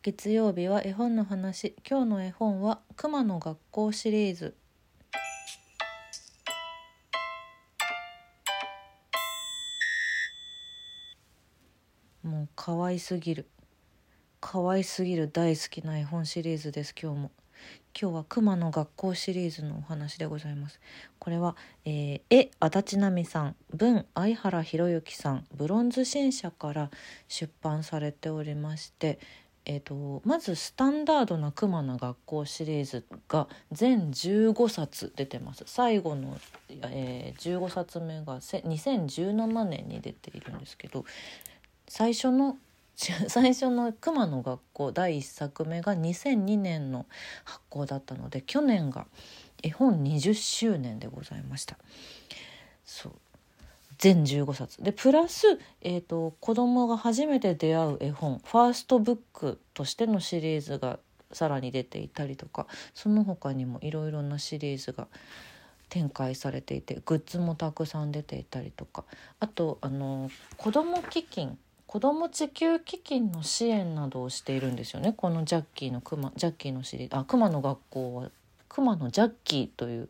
月曜日は絵本の話。今日の絵本は熊の学校シリーズ。もう可愛すぎる。可愛すぎる大好きな絵本シリーズです今日も。今日は熊の学校シリーズのお話でございます。これは、えー、絵足立奈美さん文相原博之さんブロンズ新社から出版されておりましてえーと、まずスタンダードな熊の学校シリーズが全15冊出てます最後の、えー、15冊目が2017年に出ているんですけど最初の最初の「熊の学校」第1作目が2002年の発行だったので去年が絵本20周年でございました。そう全15冊。でプラス、えーと、子供が初めて出会う絵本ファーストブックとしてのシリーズがさらに出ていたりとかその他にもいろいろなシリーズが展開されていてグッズもたくさん出ていたりとかあとあの子ども基金子ども地球基金の支援などをしているんですよね。このジャッキーのクマジャッキーのシリーズあクマの学校はクマのジャッキーという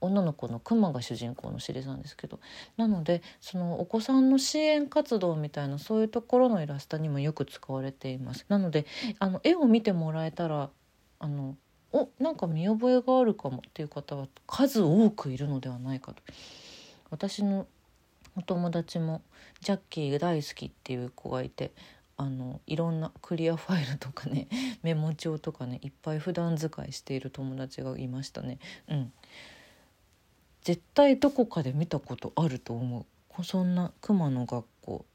女の子のクマが主人公のシリーズなんですけどなのでそのお子さんの支援活動みたいなそういうところのイラストにもよく使われています。なのであの絵を見てもらえたらあのおなんか見覚えがあるかもっていう方は数多くいるのではないかと。私のお友達もジャッキー大好きっていう子がいてあのいろんなクリアファイルとかねメモ帳とかねいっぱい普段使いしている友達がいましたね。うん。絶対どこかで見たことあると思う。そんな熊の学校。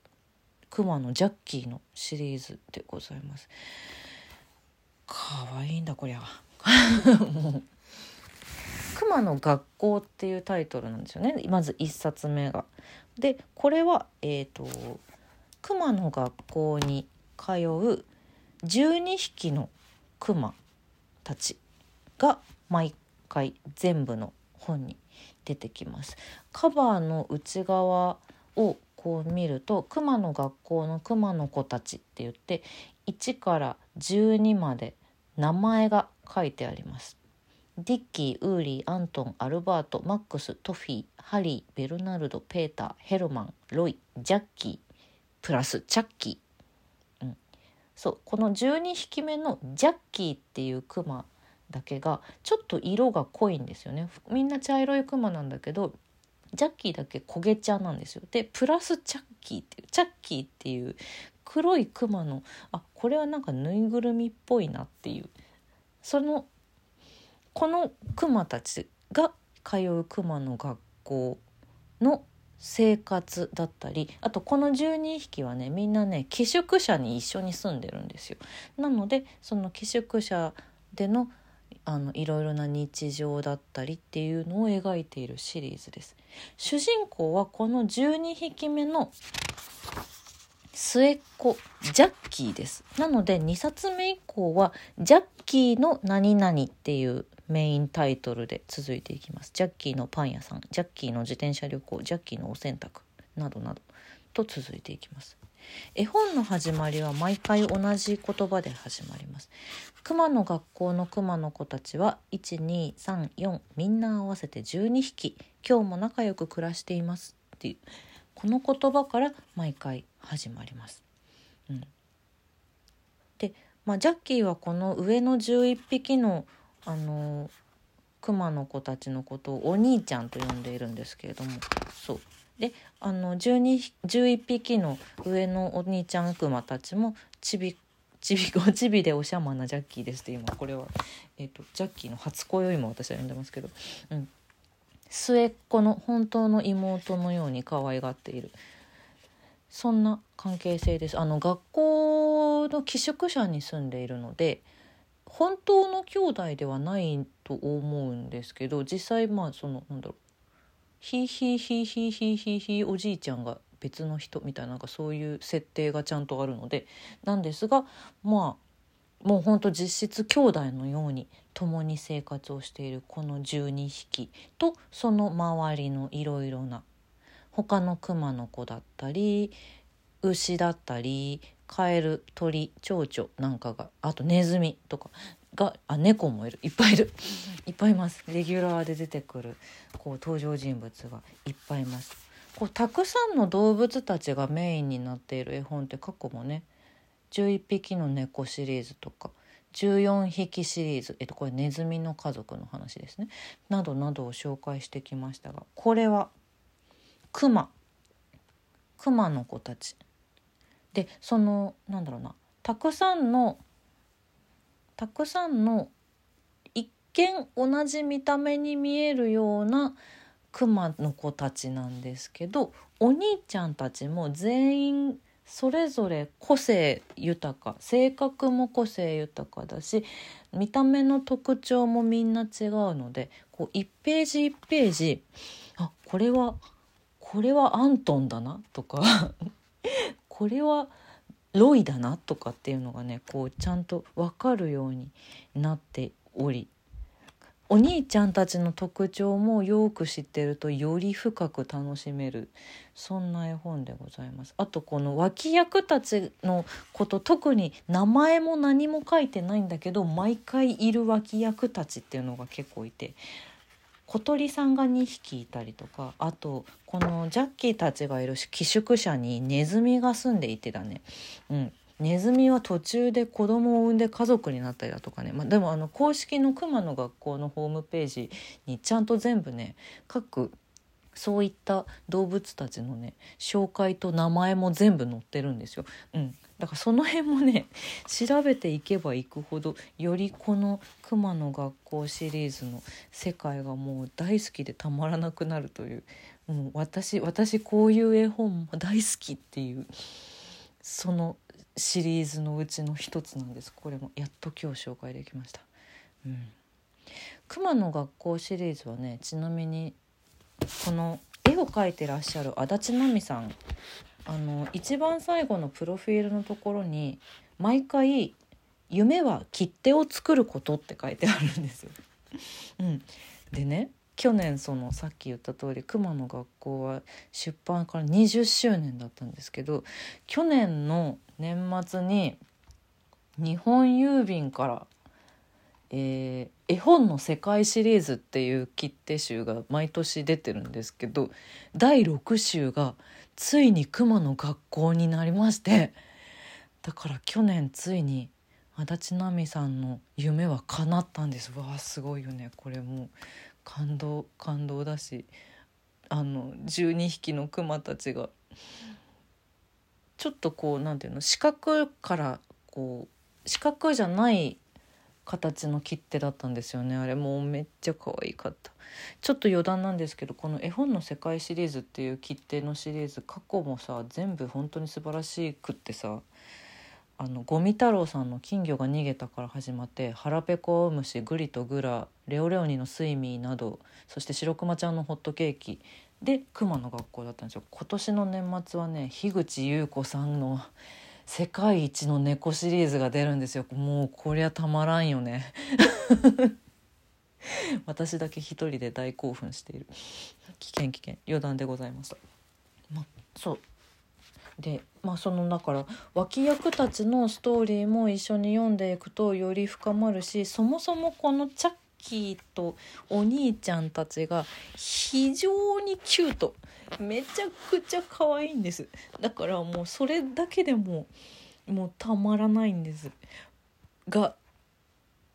熊のジャッキーのシリーズでございます。かわいいんだこりゃ。もう。熊の学校っていうタイトルなんですよね。まず1冊目が。でこれはえっ、ー、と熊の学校に通う12匹の熊たちが毎回全部の本に出てきます。カバーの内側をこう見ると熊の学校の熊の子たちって言って1から12まで名前が書いてあります。ディッキー、ウーリー、アントン、アルバート、マックス、トフィー、ハリー、ベルナルド、ペーター、ヘルマン、ロイ、ジャッキー、プラスチャッキー。うん、そうこの12匹目のジャッキーっていうクマだけがちょっと色が濃いんですよね。みんな茶色いクマなんだけどジャッキーだけ焦げ茶なんですよ。でプラスチャッキーっていうチャッキーっていう黒いクマのあこれはなんかぬいぐるみっぽいなっていう。そのこのクマたちが通うクマの学校の生活だったりあとこの12匹はねみんなね寄宿舎に一緒に住んでるんですよ。なのでその寄宿舎でのあのいろいろな日常だったりっていうのを描いているシリーズです。主人公はこの12匹目の末っ子ジャッキーです。なので2冊目以降はジャッキーの何々っていうメインタイトルで続いていきます。ジャッキーのパン屋さんジャッキーの自転車旅行ジャッキーのお洗濯などなどと続いていきます。絵本の始まりは毎回同じ言葉で始まります熊の学校の熊の子たちは1234みんな合わせて12匹今日も仲良く暮らしていますっていうこの言葉から毎回始まります。うん、で、まあ、ジャッキーはこの上の11匹のあの熊の子たちのことをお兄ちゃんと呼んでいるんですけれども。そう。であの11匹の上のお兄ちゃんクマたちもちびちびお ちびでおしゃまなジャッキーですって今これは、えーと、ジャッキーの初恋を今私は呼んでますけど、うん、末っ子の本当の妹のように可愛がっている。そんな関係性です。あの学校の寄宿舎に住んでいるので本当の兄弟ではないと思うんですけど実際まあそのなんだろう。ひいひいひいひいひいひいひいおじいちゃんが別の人みたいななんかそういう設定がちゃんとあるので。なんですがまあもうほんと実質兄弟のように共に生活をしているこの12匹とその周りのいろいろな他の熊の子だったり牛だったりカエル鳥蝶々なんかがあとネズミとかがあ猫もいる。いっぱいいる。いっぱいいます。レギュラーで出てくるこう登場人物がいっぱいいます。こうたくさんの動物たちがメインになっている絵本って過去もね11匹の猫シリーズとか14匹シリーズ、えっと、これネズミの家族の話ですね。などなどを紹介してきましたがこれはクマクマの子たち。でそのなんだろうな。たくさんのたくさんの一見同じ見た目に見えるようなクマの子たちなんですけどお兄ちゃんたちも全員それぞれ個性豊か性格も個性豊かだし見た目の特徴もみんな違うのでこう1ページ1ページあこれはこれはアントンだなとかこれはロイだなとかっていうのがねこうちゃんと分かるようになっておりお兄ちゃんたちの特徴もよく知ってるとより深く楽しめるそんな絵本でございます。あとこの脇役たちのこと特に名前も何も書いてないんだけど毎回いる脇役たちっていうのが結構いて小鳥さんが2匹いたりとかあとこのジャッキーたちがいる寄宿舎にネズミが住んでいてだね、うん、ネズミは途中で子供を産んで家族になったりだとかね、まあ、でもあの公式の熊の学校のホームページにちゃんと全部ね各そういった動物たちのね紹介と名前も全部載ってるんですよ。うん、だからその辺もね 調べていけばいくほどよりこの「熊の学校」シリーズの世界がもう大好きでたまらなくなるというもう私私こういう絵本も大好きっていうそのシリーズのうちの一つなんですこれもやっと今日紹介できました。うん、熊の学校シリーズはねちなみにこの絵を描いてらっしゃる足立奈美さんあの一番最後のプロフィールのところに毎回「夢は切手を作ること」って書いてあるんですよ。うん、でね去年そのさっき言った通り熊の学校は出版から20周年だったんですけど去年の年末に日本郵便からえー、絵本の世界シリーズっていう切手集が毎年出てるんですけど第6集がついに熊の学校になりましてだから去年ついに足立奈美さんの夢は叶ったんです。わあすごいよね。これもう感動感動だしあの12匹の熊たちがちょっとこうなんていうの四角からこう四角じゃない形の切手だったんですよね。あれもうめっちゃ可愛かった。ちょっと余談なんですけどこの絵本の世界シリーズっていう切手のシリーズ過去もさ全部本当に素晴らしくってさあの五味太郎さんの「金魚が逃げた」から始まって「腹ペコムシ」「グリとグラ」「レオレオニのスイミー」などそして白熊ちゃんのホットケーキで熊の学校だったんですよ。今年の年末はね樋口優子さんの世界一の猫シリーズが出るんですよ。もうこりゃたまらんよね。私だけ一人で大興奮している。危険危険。余談でございました、ま、そう。でまあそのだから脇役たちのストーリーも一緒に読んでいくとより深まるしそもそもこのチャッキーとお兄ちゃんたちが非常にキュート。めちゃくちゃ可愛いんです。だからもうそれだけでももうたまらないんです。が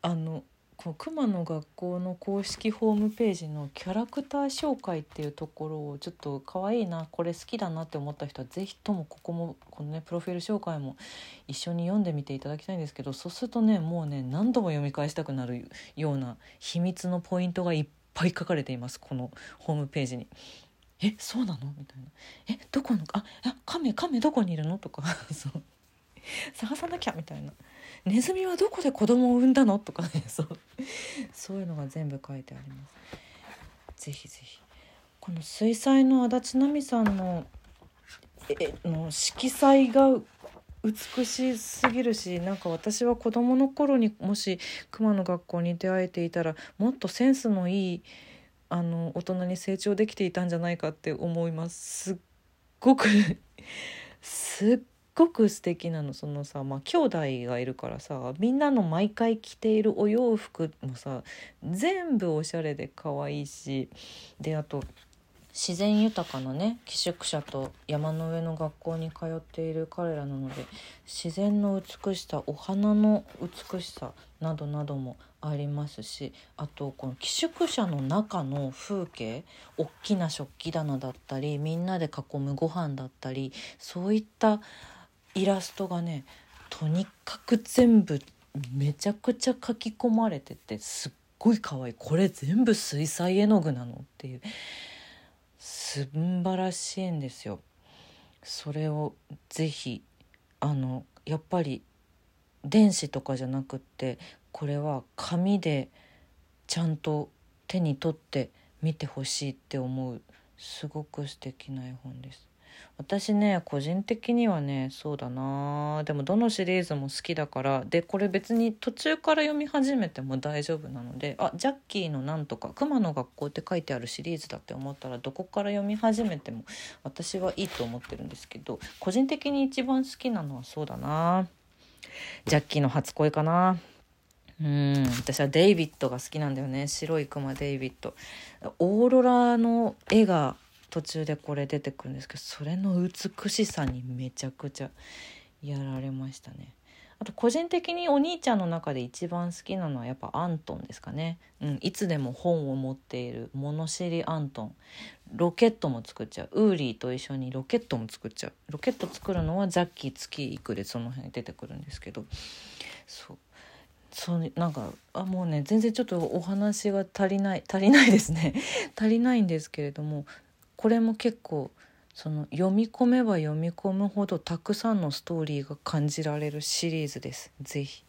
あのこの熊の学校の公式ホームページのキャラクター紹介っていうところをちょっと可愛いなこれ好きだなって思った人は是非ともここもこのねプロフィール紹介も一緒に読んでみていただきたいんですけどそうするとねもうね何度も読み返したくなるような秘密のポイントがいっぱい書かれています。このホームページに。えそうなの？みたいな「えどこのああ亀亀どこにいるの?」とか。そう。探さなきゃみたいな「ネズミはどこで子供を産んだの?」とかね。そう。そういうのが全部書いてあります。ぜひぜひ。この水彩の足立奈美さんのえの色彩が美しすぎるしなんか私は子供の頃にもし熊の学校に出会えていたらもっとセンスのいいあの大人に成長できていたんじゃないかって思います。すっごくすっごく素敵なのそのさまあ兄弟がいるからさみんなの毎回着ているお洋服もさ全部おしゃれで可愛いしであと自然豊かなね寄宿舎と山の上の学校に通っている彼らなので自然の美しさお花の美しさなどなどもありますしあとこの寄宿舎の中の風景大きな食器棚だったりみんなで囲むご飯だったりそういったイラストがねとにかく全部めちゃくちゃ書き込まれててすっごい可愛いこれ全部水彩絵の具なのっていう素晴らしいんですよ。それをぜひあのやっぱり電子とかじゃなくってこれは紙でちゃんと手に取って見てほしいって思うすごく素敵な絵本です。私ね個人的にはねそうだな。でもどのシリーズも好きだから。でこれ別に途中から読み始めても大丈夫なので。あジャッキーのなんとか熊の学校って書いてあるシリーズだって思ったらどこから読み始めても私はいいと思ってるんですけど個人的に一番好きなのはそうだな。ジャッキーの初恋かな。うん私はデイビッドが好きなんだよね。白いクマデイビッド。オーロラの絵が途中でこれ出てくるんですけどそれの美しさにめちゃくちゃやられましたね。あと個人的にお兄ちゃんの中で一番好きなのはやっぱアントンですかね。うん、いつでも本を持っている物知りアントン。ロケットも作っちゃう。ウーリーと一緒にロケットも作っちゃう。ロケット作るのはザッキー月行くでその辺出てくるんですけど。そう。そうなんかあもうね全然ちょっとお話が足りない足りないですね足りないんですけれどもこれも結構その読み込めば読み込むほどたくさんのストーリーが感じられるシリーズです。ぜひ